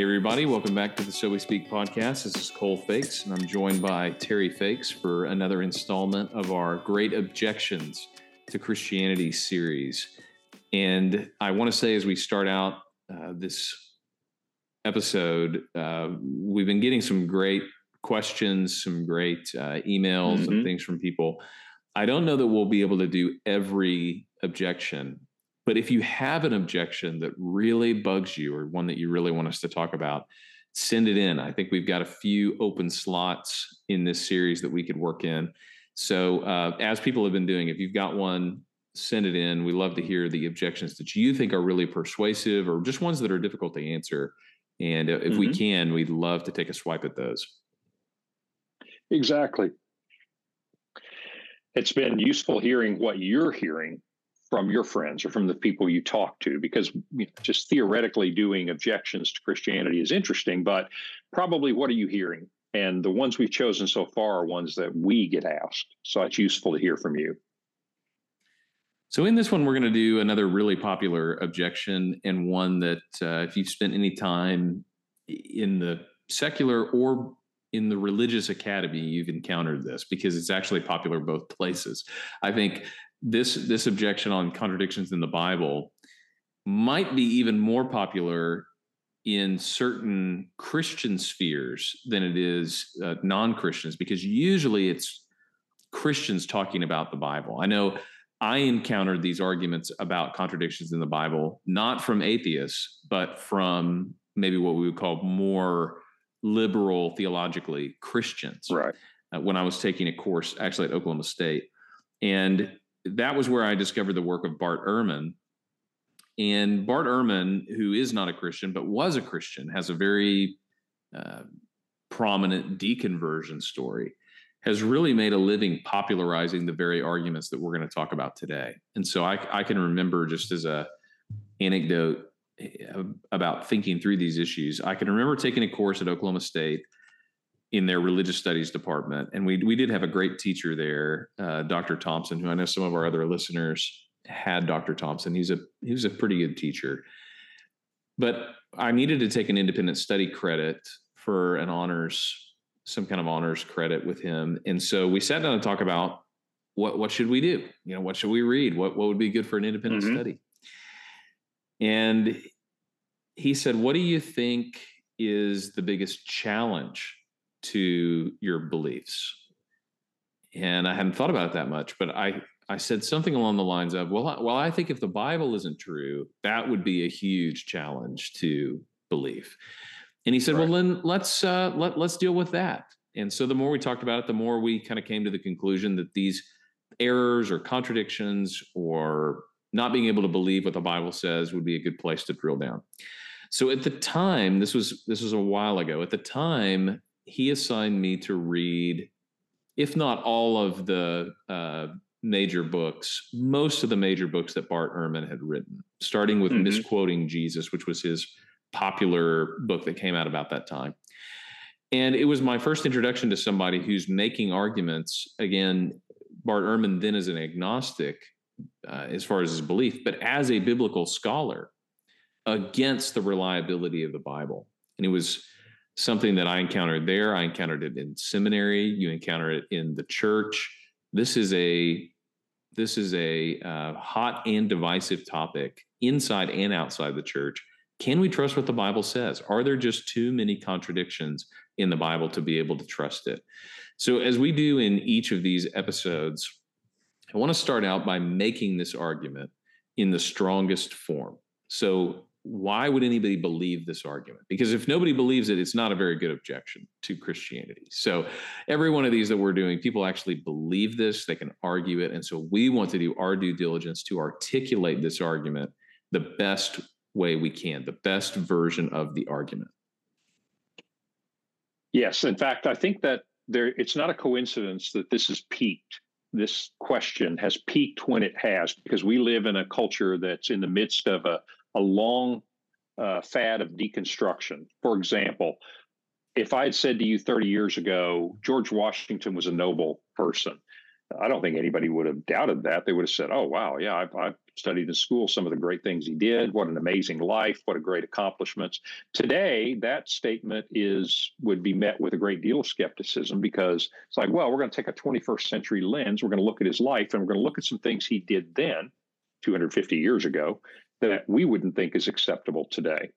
Hey, everybody, welcome back to the So We Speak podcast. This is Cole Fakes, and I'm joined by Terry Fakes for another installment of our Great Objections to Christianity series. And I want to say, as we start out uh, this episode, uh, we've been getting some great questions, some great uh, emails, mm-hmm. and things from people. I don't know that we'll be able to do every objection but if you have an objection that really bugs you or one that you really want us to talk about, send it in. I think we've got a few open slots in this series that we could work in. So, uh, as people have been doing, if you've got one, send it in. We love to hear the objections that you think are really persuasive or just ones that are difficult to answer. And if mm-hmm. we can, we'd love to take a swipe at those. Exactly. It's been useful hearing what you're hearing from your friends or from the people you talk to because you know, just theoretically doing objections to Christianity is interesting, but probably what are you hearing? And the ones we've chosen so far are ones that we get asked. So it's useful to hear from you. So, in this one, we're going to do another really popular objection and one that, uh, if you've spent any time in the secular or in the religious academy, you've encountered this because it's actually popular both places. I think this this objection on contradictions in the Bible might be even more popular in certain Christian spheres than it is uh, non-Christians because usually it's Christians talking about the Bible. I know I encountered these arguments about contradictions in the Bible not from atheists but from maybe what we would call more liberal theologically Christians. Right. Uh, when I was taking a course actually at Oklahoma State and that was where I discovered the work of Bart Ehrman. And Bart Ehrman, who is not a Christian but was a Christian, has a very uh, prominent deconversion story. Has really made a living popularizing the very arguments that we're going to talk about today. And so I, I can remember just as a anecdote eh, about thinking through these issues. I can remember taking a course at Oklahoma State in their religious studies department. And we we did have a great teacher there, uh, Dr. Thompson, who I know some of our other listeners had Dr. Thompson. He's a he was a pretty good teacher. But I needed to take an independent study credit for an honors, some kind of honors credit with him. And so we sat down to talk about what what should we do? You know, what should we read? What what would be good for an independent mm-hmm. study? And he said, What do you think is the biggest challenge to your beliefs. And I hadn't thought about it that much, but I, I said something along the lines of, well, I, well, I think if the Bible isn't true, that would be a huge challenge to belief. And he said, right. well, then let's uh, let let's deal with that. And so the more we talked about it, the more we kind of came to the conclusion that these errors or contradictions or not being able to believe what the Bible says would be a good place to drill down. So at the time, this was this was a while ago. At the time, he assigned me to read, if not all of the uh, major books, most of the major books that Bart Ehrman had written, starting with mm-hmm. Misquoting Jesus, which was his popular book that came out about that time. And it was my first introduction to somebody who's making arguments. Again, Bart Ehrman then is an agnostic, uh, as far as his belief, but as a biblical scholar against the reliability of the Bible. And it was something that I encountered there. I encountered it in seminary. You encounter it in the church. This is a this is a uh, hot and divisive topic inside and outside the church. Can we trust what the Bible says? Are there just too many contradictions in the Bible to be able to trust it? So, as we do in each of these episodes, I want to start out by making this argument in the strongest form. So, why would anybody believe this argument? Because if nobody believes it, it's not a very good objection to Christianity. So, every one of these that we're doing, people actually believe this, they can argue it. And so, we want to do our due diligence to articulate this argument the best way we can, the best version of the argument. Yes. In fact, I think that there, it's not a coincidence that this has peaked. This question has peaked when it has, because we live in a culture that's in the midst of a a long uh, fad of deconstruction. For example, if I had said to you 30 years ago, George Washington was a noble person, I don't think anybody would have doubted that. They would have said, "Oh, wow, yeah, I've, I've, studied in school some of the great things he did. What an amazing life! What a great accomplishments." Today, that statement is would be met with a great deal of skepticism because it's like, well, we're going to take a 21st century lens. We're going to look at his life, and we're going to look at some things he did then, 250 years ago, that we wouldn't think is acceptable today.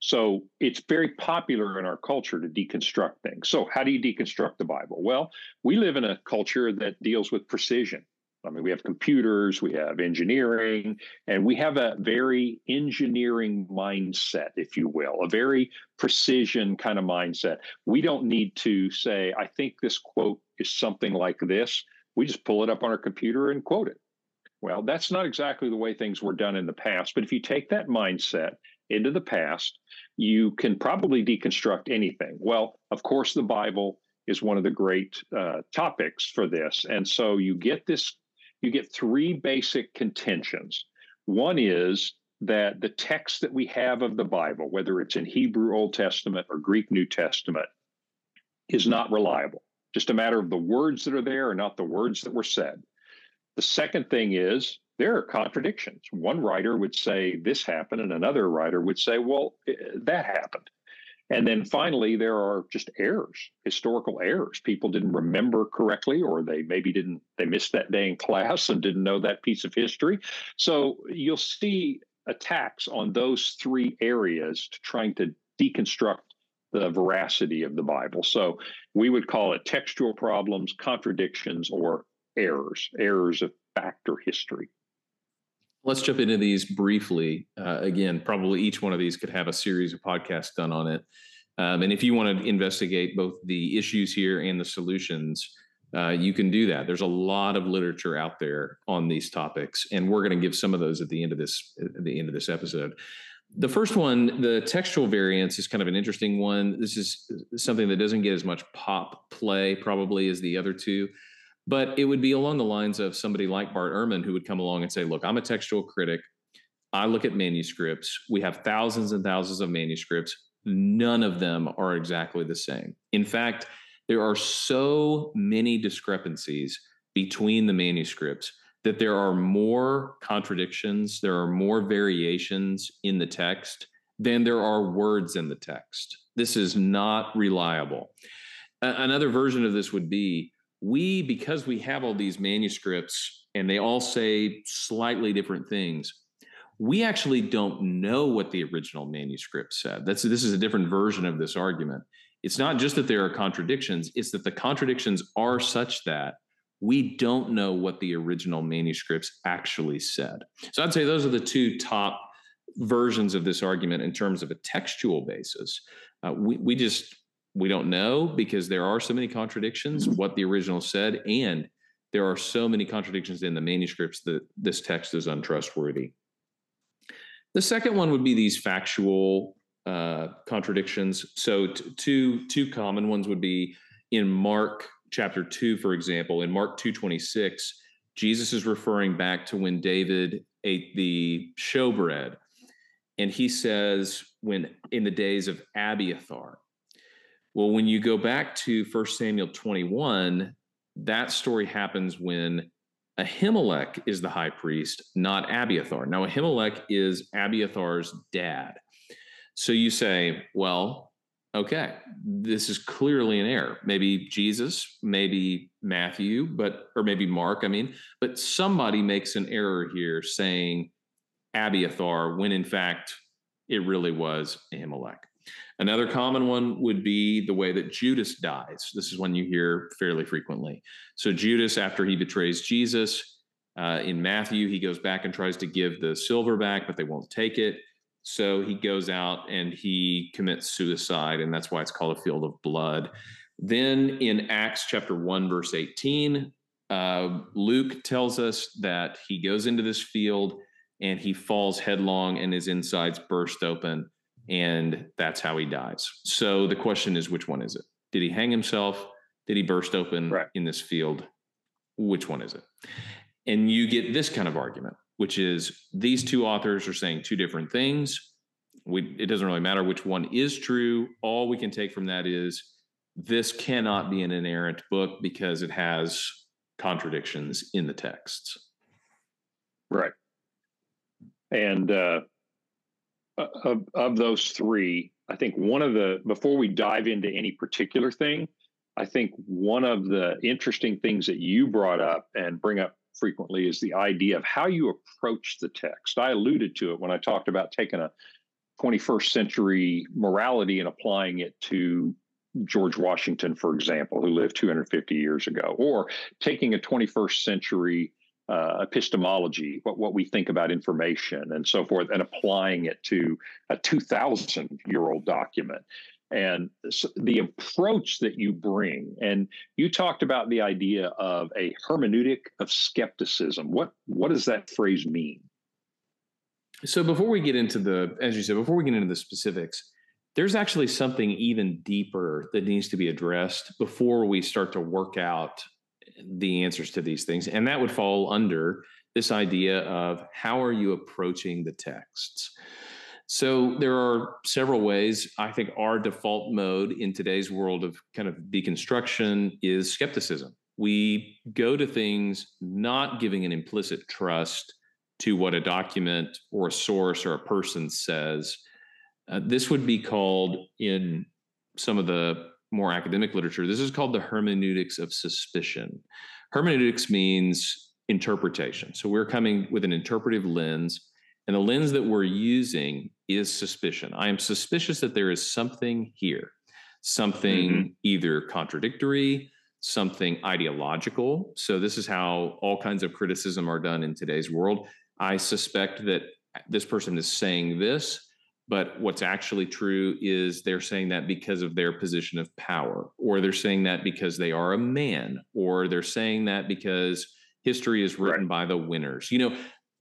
So it's very popular in our culture to deconstruct things. So, how do you deconstruct the Bible? Well, we live in a culture that deals with precision. I mean, we have computers, we have engineering, and we have a very engineering mindset, if you will, a very precision kind of mindset. We don't need to say, I think this quote is something like this. We just pull it up on our computer and quote it. Well, that's not exactly the way things were done in the past. But if you take that mindset into the past, you can probably deconstruct anything. Well, of course, the Bible is one of the great uh, topics for this. And so you get this, you get three basic contentions. One is that the text that we have of the Bible, whether it's in Hebrew Old Testament or Greek New Testament, is not reliable. Just a matter of the words that are there and not the words that were said. The second thing is there are contradictions. One writer would say this happened, and another writer would say, well, eh, that happened. And then finally, there are just errors, historical errors. People didn't remember correctly, or they maybe didn't, they missed that day in class and didn't know that piece of history. So you'll see attacks on those three areas to trying to deconstruct the veracity of the Bible. So we would call it textual problems, contradictions, or errors, errors of fact or history. Let's jump into these briefly. Uh, again, probably each one of these could have a series of podcasts done on it. Um, and if you want to investigate both the issues here and the solutions, uh, you can do that. There's a lot of literature out there on these topics, and we're going to give some of those at the end of this at the end of this episode. The first one, the textual variance, is kind of an interesting one. This is something that doesn't get as much pop play probably as the other two. But it would be along the lines of somebody like Bart Ehrman who would come along and say, Look, I'm a textual critic. I look at manuscripts. We have thousands and thousands of manuscripts. None of them are exactly the same. In fact, there are so many discrepancies between the manuscripts that there are more contradictions, there are more variations in the text than there are words in the text. This is not reliable. another version of this would be we, because we have all these manuscripts and they all say slightly different things, we actually don't know what the original manuscript said. That's this is a different version of this argument. It's not just that there are contradictions, it's that the contradictions are such that we don't know what the original manuscripts actually said. So I'd say those are the two top versions of this argument in terms of a textual basis. Uh, we, we just we don't know because there are so many contradictions mm-hmm. what the original said and there are so many contradictions in the manuscripts that this text is untrustworthy. The second one would be these factual uh, contradictions. So t- two two common ones would be in mark chapter 2 for example in mark 226 jesus is referring back to when david ate the showbread. And he says when in the days of abiathar well, when you go back to 1 Samuel 21, that story happens when Ahimelech is the high priest, not Abiathar. Now, Ahimelech is Abiathar's dad. So you say, well, okay, this is clearly an error. Maybe Jesus, maybe Matthew, but or maybe Mark, I mean, but somebody makes an error here saying Abiathar when in fact it really was Ahimelech. Another common one would be the way that Judas dies. This is one you hear fairly frequently. So, Judas, after he betrays Jesus uh, in Matthew, he goes back and tries to give the silver back, but they won't take it. So, he goes out and he commits suicide, and that's why it's called a field of blood. Then in Acts chapter 1, verse 18, uh, Luke tells us that he goes into this field and he falls headlong and his insides burst open and that's how he dies. So the question is, which one is it? Did he hang himself? Did he burst open right. in this field? Which one is it? And you get this kind of argument, which is these two authors are saying two different things. We, it doesn't really matter which one is true. All we can take from that is this cannot be an inerrant book because it has contradictions in the texts. Right. And uh, of, of those three, I think one of the, before we dive into any particular thing, I think one of the interesting things that you brought up and bring up frequently is the idea of how you approach the text. I alluded to it when I talked about taking a 21st century morality and applying it to George Washington, for example, who lived 250 years ago, or taking a 21st century uh, epistemology, what, what we think about information and so forth, and applying it to a 2,000 year old document. And so the approach that you bring, and you talked about the idea of a hermeneutic of skepticism. What, what does that phrase mean? So before we get into the, as you said, before we get into the specifics, there's actually something even deeper that needs to be addressed before we start to work out the answers to these things. And that would fall under this idea of how are you approaching the texts? So there are several ways. I think our default mode in today's world of kind of deconstruction is skepticism. We go to things not giving an implicit trust to what a document or a source or a person says. Uh, this would be called in some of the more academic literature, this is called the hermeneutics of suspicion. Hermeneutics means interpretation. So we're coming with an interpretive lens, and the lens that we're using is suspicion. I am suspicious that there is something here, something mm-hmm. either contradictory, something ideological. So this is how all kinds of criticism are done in today's world. I suspect that this person is saying this but what's actually true is they're saying that because of their position of power, or they're saying that because they are a man, or they're saying that because history is written right. by the winners. You know,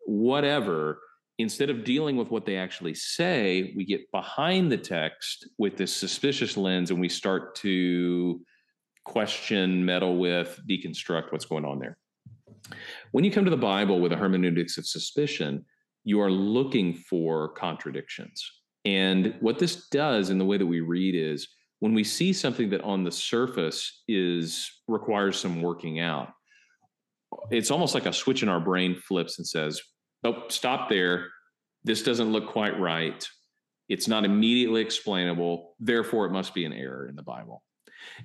whatever. Instead of dealing with what they actually say, we get behind the text with this suspicious lens and we start to question, meddle with, deconstruct what's going on there. When you come to the Bible with a hermeneutics of suspicion, you are looking for contradictions. And what this does in the way that we read is when we see something that on the surface is requires some working out, it's almost like a switch in our brain flips and says, "Oh, stop there. This doesn't look quite right. It's not immediately explainable. Therefore, it must be an error in the Bible."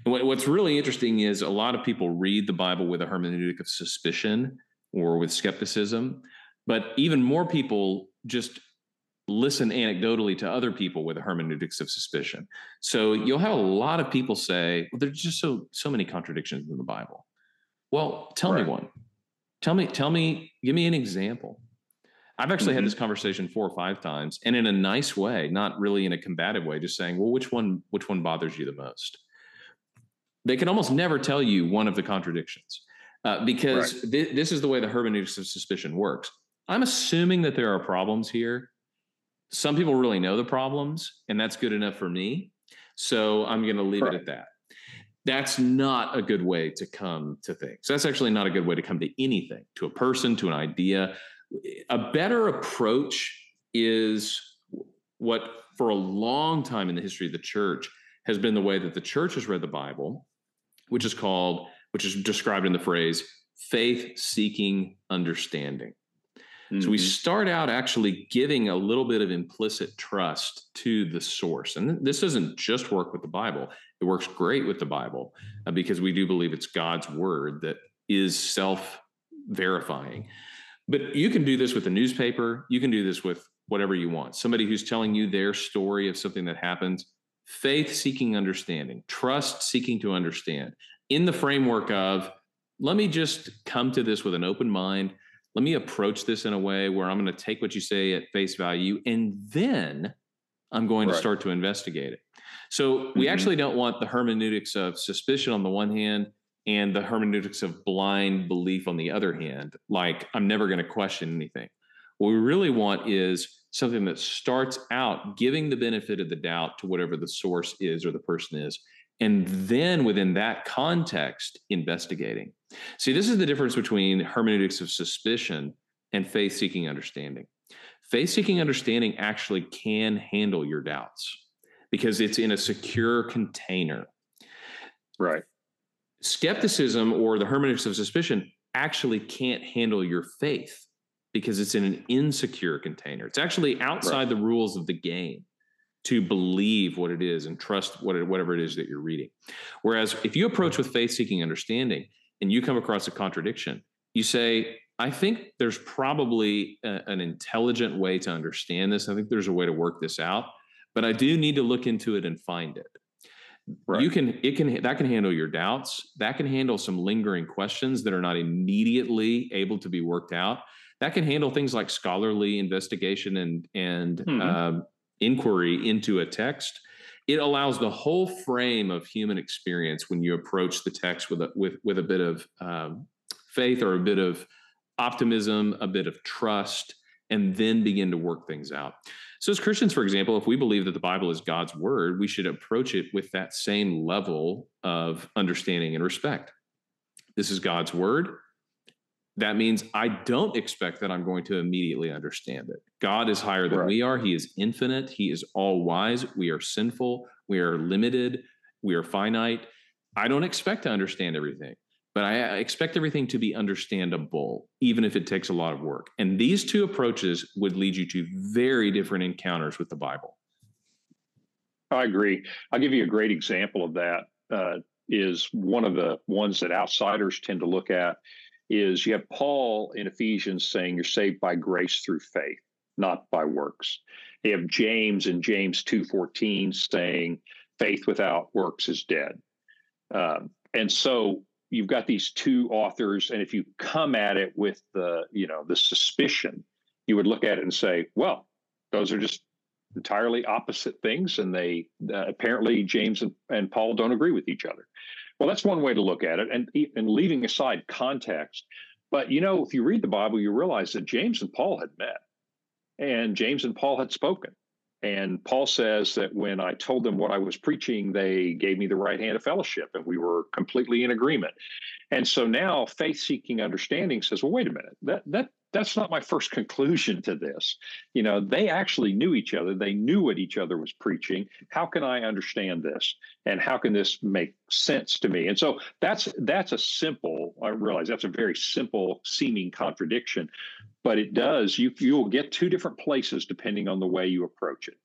And what's really interesting is a lot of people read the Bible with a hermeneutic of suspicion or with skepticism, but even more people just listen anecdotally to other people with a hermeneutics of suspicion. So you'll have a lot of people say, well, there's just so so many contradictions in the Bible. Well, tell right. me one. Tell me, tell me, give me an example. I've actually mm-hmm. had this conversation four or five times, and in a nice way, not really in a combative way, just saying, well, which one, which one bothers you the most? They can almost never tell you one of the contradictions. Uh, because right. th- this is the way the hermeneutics of suspicion works. I'm assuming that there are problems here some people really know the problems, and that's good enough for me. So I'm going to leave it at that. That's not a good way to come to things. That's actually not a good way to come to anything, to a person, to an idea. A better approach is what, for a long time in the history of the church, has been the way that the church has read the Bible, which is called, which is described in the phrase faith seeking understanding. Mm-hmm. So we mm-hmm. start out actually giving a little bit of implicit trust to the source. And this doesn't just work with the Bible, it works great with the Bible uh, because we do believe it's God's word that is self verifying. But you can do this with a newspaper, you can do this with whatever you want. Somebody who's telling you their story of something that happens, faith seeking understanding, trust seeking to understand in the framework of let me just come to this with an open mind let me approach this in a way where I'm going to take what you say at face value and then I'm going right. to start to investigate it. So we mm-hmm. actually don't want the hermeneutics of suspicion on the one hand and the hermeneutics of blind belief on the other hand. Like, I'm never going to question anything. What we really want is something that starts out giving the benefit of the doubt to whatever the source is or the person is and then within that context, investigating. See, this is the difference between hermeneutics of suspicion and faith seeking understanding. Faith seeking understanding actually can handle your doubts because it's in a secure container. Right. skepticism or the hermeneutics of suspicion actually can't handle your faith because it's in an insecure container. It's actually outside right. the rules of the game to believe what it is and trust what it, whatever it is that you're reading. Whereas if you approach with faith seeking understanding and you come across a contradiction, you say, I think there's probably a, an intelligent way to understand this. I think there's a way to work this out, but I do need to look into it and find it. Right. You can it can that can handle your doubts. That can handle some lingering questions that are not immediately able to be worked out. That can handle things like scholarly investigation and and mm-hmm. um, inquiry into a text. It allows the whole frame of human experience when you approach the text with a with with a bit of um, faith or a bit of optimism, a bit of trust, and then begin to work things out. So, as Christians, for example, if we believe that the Bible is God's word, we should approach it with that same level of understanding and respect. This is God's word. That means I don't expect that I'm going to immediately understand it. God is higher than right. we are. He is infinite. He is all wise. We are sinful. We are limited. We are finite. I don't expect to understand everything but I expect everything to be understandable, even if it takes a lot of work. And these two approaches would lead you to very different encounters with the Bible. I agree. I'll give you a great example of that. Uh, is one of the ones that outsiders tend to look at is you have Paul in Ephesians saying you're saved by grace through faith, not by works. You have James in James 2:14 saying faith without works is dead. Um, and so you've got these two authors and if you come at it with the you know the suspicion you would look at it and say well those are just entirely opposite things and they uh, apparently james and, and paul don't agree with each other well that's one way to look at it and and leaving aside context but you know if you read the bible you realize that james and paul had met and james and paul had spoken and Paul says that when I told them what I was preaching, they gave me the right hand of fellowship and we were completely in agreement. And so now faith seeking understanding says, well, wait a minute, that, that, that's not my first conclusion to this. You know, they actually knew each other. They knew what each other was preaching. How can I understand this? And how can this make sense to me? And so that's that's a simple, I realize that's a very simple seeming contradiction, but it does, you you'll get two different places depending on the way you approach it.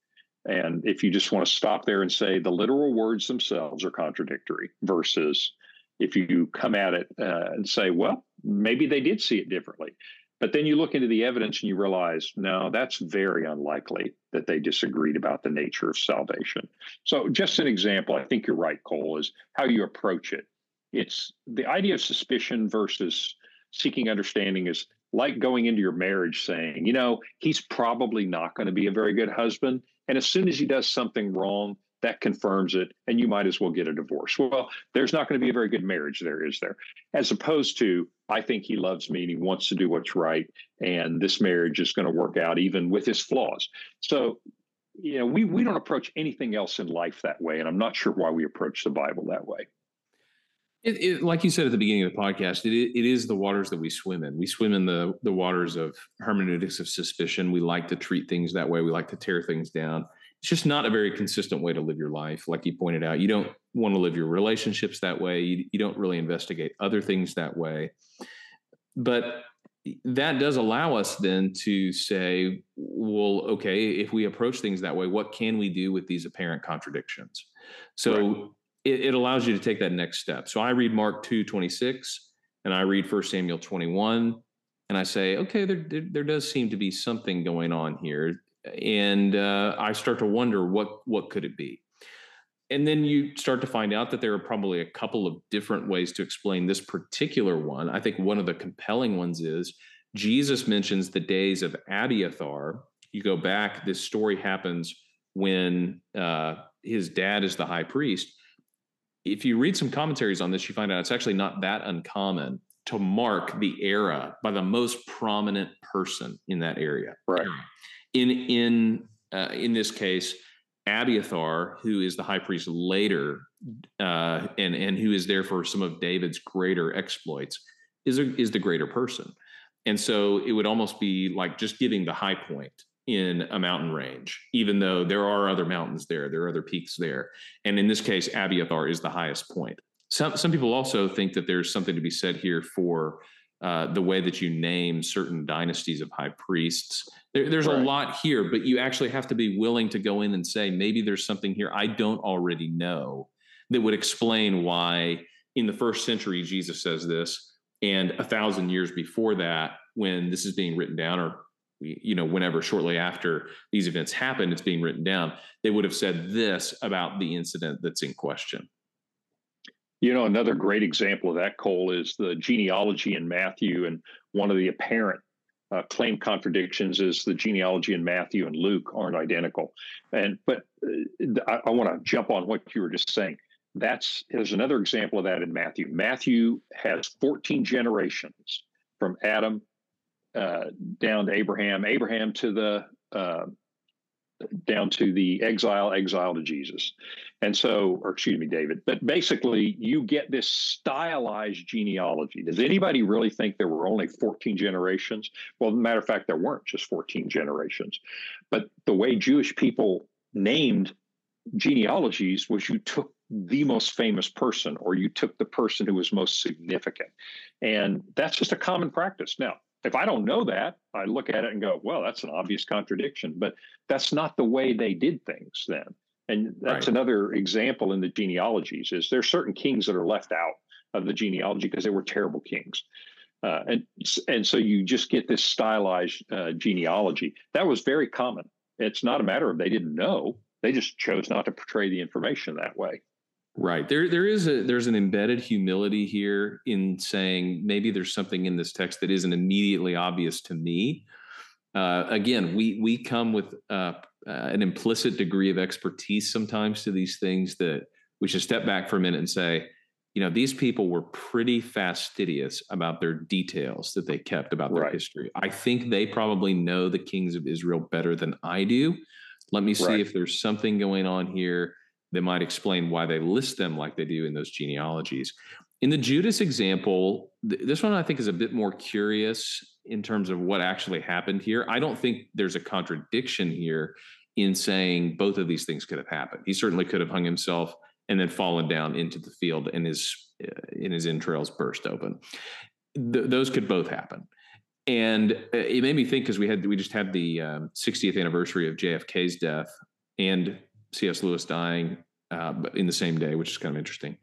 And if you just want to stop there and say the literal words themselves are contradictory versus if you come at it uh, and say, well, maybe they did see it differently. But then you look into the evidence and you realize, no, that's very unlikely that they disagreed about the nature of salvation. So, just an example, I think you're right, Cole, is how you approach it. It's the idea of suspicion versus seeking understanding is like going into your marriage saying, you know, he's probably not going to be a very good husband. And as soon as he does something wrong, that confirms it, and you might as well get a divorce. Well, there's not going to be a very good marriage there, is there? As opposed to, I think he loves me and he wants to do what's right, and this marriage is going to work out even with his flaws. So, you know, we we don't approach anything else in life that way, and I'm not sure why we approach the Bible that way. It, it, like you said at the beginning of the podcast, it, it is the waters that we swim in. We swim in the the waters of hermeneutics of suspicion. We like to treat things that way. We like to tear things down it's just not a very consistent way to live your life. Like you pointed out, you don't want to live your relationships that way. You, you don't really investigate other things that way. But that does allow us then to say, well, okay, if we approach things that way, what can we do with these apparent contradictions? So right. it, it, allows you to take that next step. So I read Mark 2 26 and I read 1 Samuel 21 and I say, okay, there, there, there does seem to be something going on here and uh, I start to wonder what what could it be. And then you start to find out that there are probably a couple of different ways to explain this particular one. I think one of the compelling ones is Jesus mentions the days of Abiathar. You go back, this story happens when uh, his dad is the high priest. If you read some commentaries on this, you find out it's actually not that uncommon to mark the era by the most prominent person in that area. Right. In in uh, in this case, Abiathar, who is the high priest later, uh, and and who is there for some of David's greater exploits, is a, is the greater person, and so it would almost be like just giving the high point in a mountain range, even though there are other mountains there, there are other peaks there, and in this case, Abiathar is the highest point. some some people also think that there's something to be said here for uh, the way that you name certain dynasties of high priests. There, there's right. a lot here, but you actually have to be willing to go in and say maybe there's something here I don't already know that would explain why in the first century Jesus says this, and a thousand years before that, when this is being written down, or you know, whenever shortly after these events happen, it's being written down, they would have said this about the incident that's in question. You know, another great example of that, Cole, is the genealogy in Matthew. And one of the apparent uh, claim contradictions is the genealogy in Matthew and Luke aren't identical. And but uh, I, I want to jump on what you were just saying. That's there's another example of that in Matthew. Matthew has 14 generations from Adam uh, down to Abraham, Abraham to the uh, down to the exile, exile to Jesus. And so, or excuse me, David, but basically you get this stylized genealogy. Does anybody really think there were only 14 generations? Well, matter of fact, there weren't just 14 generations. But the way Jewish people named genealogies was you took the most famous person or you took the person who was most significant. And that's just a common practice. Now, if I don't know that, I look at it and go, well, that's an obvious contradiction. But that's not the way they did things then. And that's right. another example in the genealogies is there are certain kings that are left out of the genealogy because they were terrible kings. Uh, and and so you just get this stylized uh, genealogy. That was very common. It's not a matter of they didn't know; they just chose not to portray the information that way. Right. There there is a there's an embedded humility here in saying maybe there's something in this text that isn't immediately obvious to me. Uh, again, we we come with uh, an implicit degree of expertise sometimes to these things that we should step back for a minute and say, you know, these people were pretty fastidious about their details that they kept about their right. history. I think they probably know the kings of Israel better than I do. Let me see right. if there's something going on here that might explain why they list them like they do in those genealogies. In the Judas example, th- this one I think is a bit more curious in terms of what actually happened here. I don't think there's a contradiction here in saying both of these things could have happened. He certainly could have hung himself and then fallen down into the field and his uh, in his entrails burst open. Th- those could both happen. And uh, it made me think because we had we just had the um, 60th anniversary of JFK's death, and C.S. Lewis dying uh, in the same day, which is kind of interesting.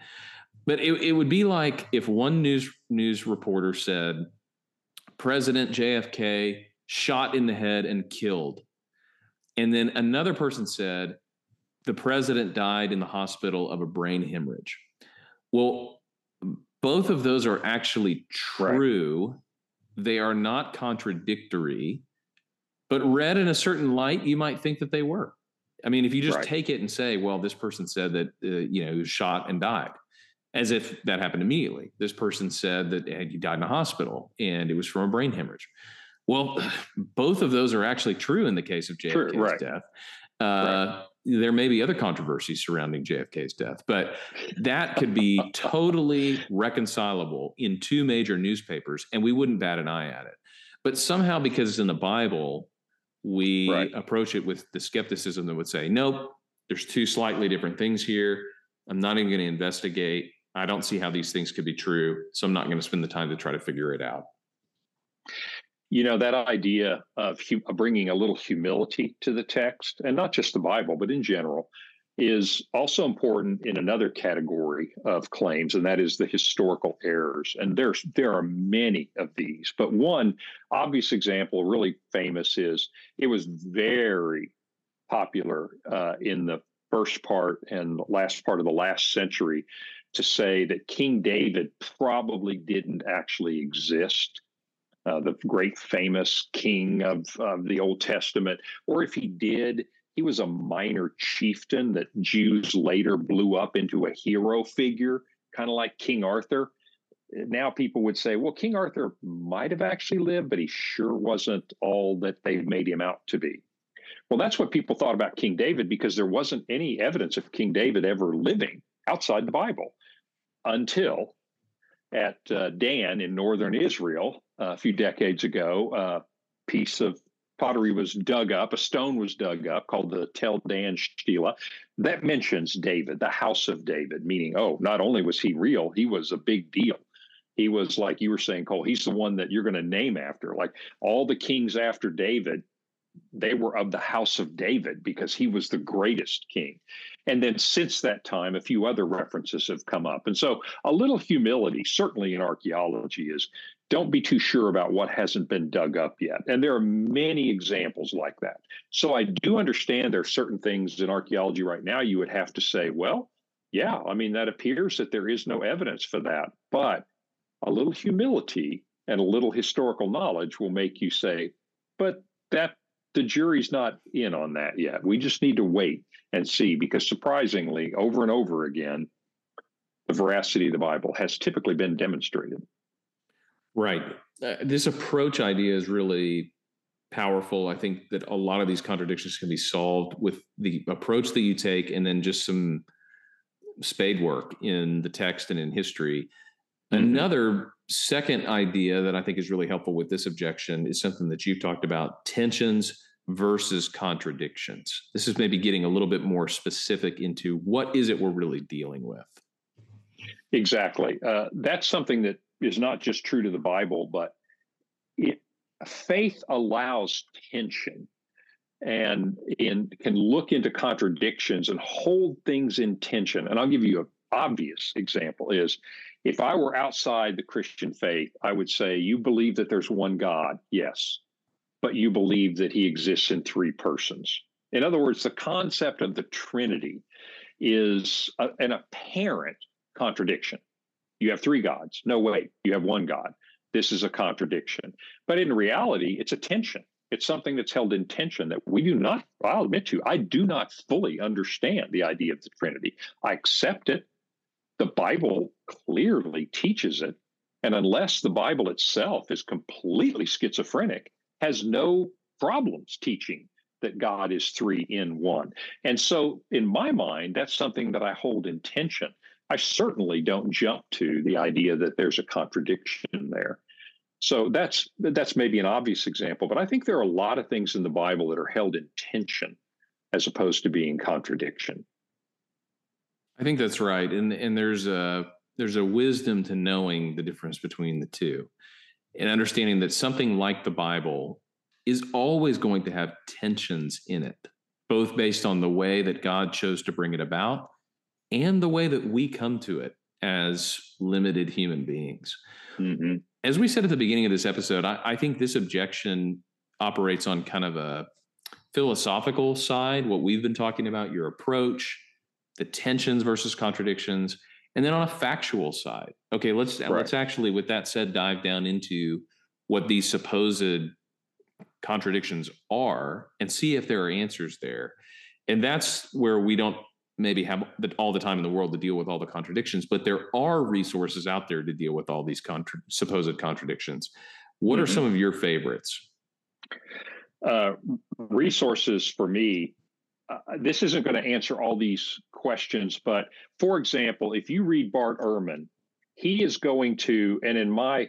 But it, it would be like if one news news reporter said, President JFK shot in the head and killed. And then another person said, the president died in the hospital of a brain hemorrhage. Well, both of those are actually true. Right. They are not contradictory, but read in a certain light, you might think that they were. I mean, if you just right. take it and say, well, this person said that, uh, you know, he was shot and died, as if that happened immediately. This person said that he died in a hospital and it was from a brain hemorrhage. Well, both of those are actually true in the case of JFK's true, right. death. Uh, right. There may be other controversies surrounding JFK's death, but that could be totally reconcilable in two major newspapers, and we wouldn't bat an eye at it. But somehow, because it's in the Bible, we right. approach it with the skepticism that would say, nope, there's two slightly different things here. I'm not even going to investigate. I don't see how these things could be true. So I'm not going to spend the time to try to figure it out. You know, that idea of, of bringing a little humility to the text, and not just the Bible, but in general, is also important in another category of claims, and that is the historical errors. And there's there are many of these, but one obvious example, really famous, is it was very popular uh, in the first part and last part of the last century to say that King David probably didn't actually exist. Uh, the great famous king of, of the Old Testament, or if he did, he was a minor chieftain that Jews later blew up into a hero figure, kind of like King Arthur. Now people would say, well, King Arthur might have actually lived, but he sure wasn't all that they made him out to be. Well, that's what people thought about King David because there wasn't any evidence of King David ever living outside the Bible until at uh, Dan in northern Israel uh, a few decades ago, a piece of pottery was dug up, a stone was dug up called the Tel Dan Stela. That mentions David, the house of David, meaning, oh, not only was he real, he was a big deal. He was like you were saying, Cole, he's the one that you're going to name after. Like all the kings after David, they were of the house of David because he was the greatest king. And then since that time, a few other references have come up. And so a little humility, certainly in archaeology, is don't be too sure about what hasn't been dug up yet. And there are many examples like that. So I do understand there are certain things in archaeology right now you would have to say, well, yeah, I mean, that appears that there is no evidence for that. But a little humility and a little historical knowledge will make you say, but that the jury's not in on that yet. We just need to wait and see because surprisingly, over and over again, the veracity of the Bible has typically been demonstrated. Right. Uh, this approach idea is really powerful. I think that a lot of these contradictions can be solved with the approach that you take and then just some spade work in the text and in history. Mm-hmm. Another second idea that I think is really helpful with this objection is something that you've talked about tensions versus contradictions. This is maybe getting a little bit more specific into what is it we're really dealing with. Exactly. Uh, that's something that is not just true to the Bible, but it, faith allows tension and in, can look into contradictions and hold things in tension. And I'll give you an obvious example is if I were outside the Christian faith, I would say, You believe that there's one God? Yes but you believe that he exists in three persons. In other words, the concept of the Trinity is a, an apparent contradiction. You have three gods. No, wait, you have one God. This is a contradiction. But in reality, it's a tension. It's something that's held in tension that we do not, I'll admit to, I do not fully understand the idea of the Trinity. I accept it. The Bible clearly teaches it. And unless the Bible itself is completely schizophrenic, has no problems teaching that God is three in one. And so, in my mind, that's something that I hold in tension. I certainly don't jump to the idea that there's a contradiction there. So that's that's maybe an obvious example, but I think there are a lot of things in the Bible that are held in tension as opposed to being contradiction. I think that's right, and and there's a there's a wisdom to knowing the difference between the two and understanding that something like the Bible is always going to have tensions in it, both based on the way that God chose to bring it about and the way that we come to it as limited human beings. Mm-hmm. As we said at the beginning of this episode, I, I think this objection operates on kind of a philosophical side, what we've been talking about, your approach, the tensions versus contradictions and then on a factual side okay let's right. let's actually with that said dive down into what these supposed contradictions are and see if there are answers there and that's where we don't maybe have all the time in the world to deal with all the contradictions but there are resources out there to deal with all these contra- supposed contradictions what mm-hmm. are some of your favorites uh, resources for me uh, this isn't going to answer all these questions, but for example, if you read Bart Ehrman, he is going to, and in my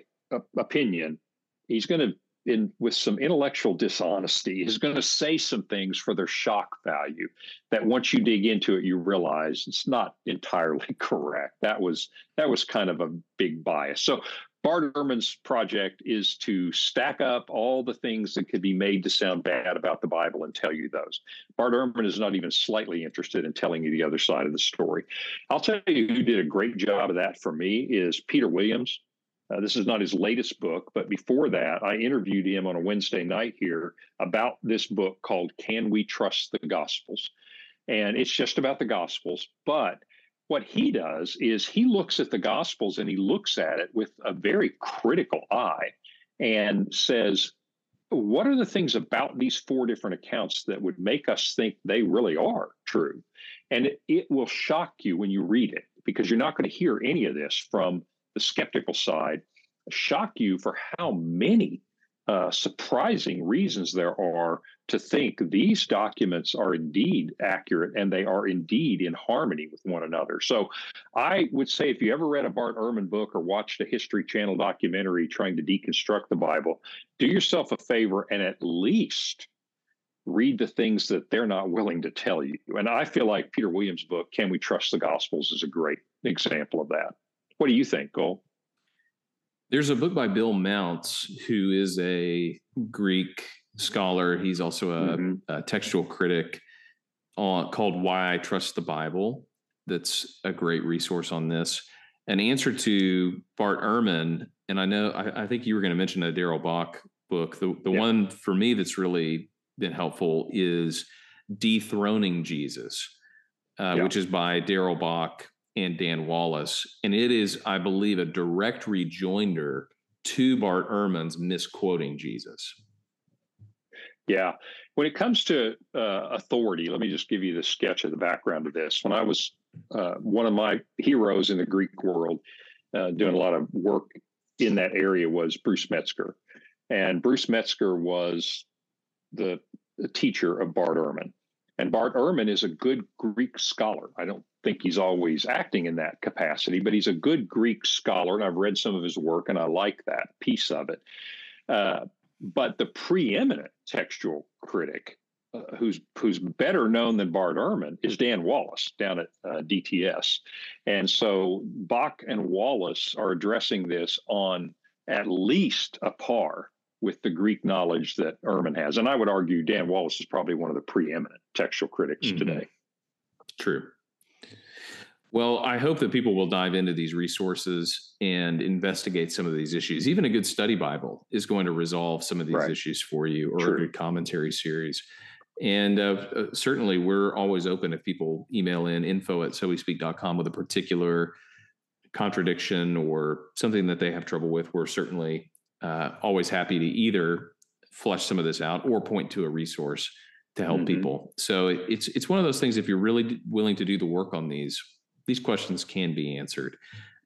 opinion, he's going to, in with some intellectual dishonesty, is going to say some things for their shock value that once you dig into it, you realize it's not entirely correct. That was that was kind of a big bias. So Bart Ehrman's project is to stack up all the things that could be made to sound bad about the Bible and tell you those. Bart Ehrman is not even slightly interested in telling you the other side of the story. I'll tell you who did a great job of that for me is Peter Williams. Uh, this is not his latest book, but before that, I interviewed him on a Wednesday night here about this book called Can We Trust the Gospels? And it's just about the Gospels, but what he does is he looks at the gospels and he looks at it with a very critical eye and says what are the things about these four different accounts that would make us think they really are true? And it, it will shock you when you read it because you're not going to hear any of this from the skeptical side shock you for how many uh, surprising reasons there are to think these documents are indeed accurate and they are indeed in harmony with one another. So I would say if you ever read a Bart Ehrman book or watched a History Channel documentary trying to deconstruct the Bible, do yourself a favor and at least read the things that they're not willing to tell you. And I feel like Peter Williams' book, Can We Trust the Gospels, is a great example of that. What do you think, Cole? There's a book by Bill Mounce, who is a Greek scholar. He's also a, mm-hmm. a textual critic on, called Why I Trust the Bible. That's a great resource on this. An answer to Bart Ehrman, and I know I, I think you were going to mention a Darrell Bock book. The the yeah. one for me that's really been helpful is Dethroning Jesus, uh, yeah. which is by Darrell Bock and Dan Wallace. And it is, I believe, a direct rejoinder to Bart Ehrman's misquoting Jesus. Yeah. When it comes to uh, authority, let me just give you the sketch of the background of this. When I was uh, one of my heroes in the Greek world, uh, doing a lot of work in that area was Bruce Metzger. And Bruce Metzger was the, the teacher of Bart Ehrman. And Bart Ehrman is a good Greek scholar. I don't think he's always acting in that capacity, but he's a good Greek scholar. And I've read some of his work and I like that piece of it. Uh, but the preeminent textual critic, uh, who's who's better known than Bart Ehrman, is Dan Wallace down at uh, DTS. And so Bock and Wallace are addressing this on at least a par with the Greek knowledge that Ehrman has. And I would argue Dan Wallace is probably one of the preeminent textual critics mm-hmm. today. True. Well, I hope that people will dive into these resources and investigate some of these issues. Even a good study Bible is going to resolve some of these right. issues for you, or True. a good commentary series. And uh, uh, certainly, we're always open if people email in info at sowespeak.com with a particular contradiction or something that they have trouble with. We're certainly uh, always happy to either flesh some of this out or point to a resource to help mm-hmm. people. So it's it's one of those things. If you're really willing to do the work on these, these questions can be answered.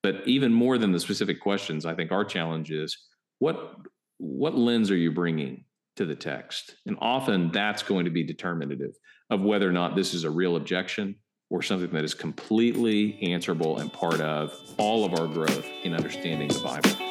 But even more than the specific questions, I think our challenge is what what lens are you bringing to the text, and often that's going to be determinative of whether or not this is a real objection or something that is completely answerable and part of all of our growth in understanding the Bible.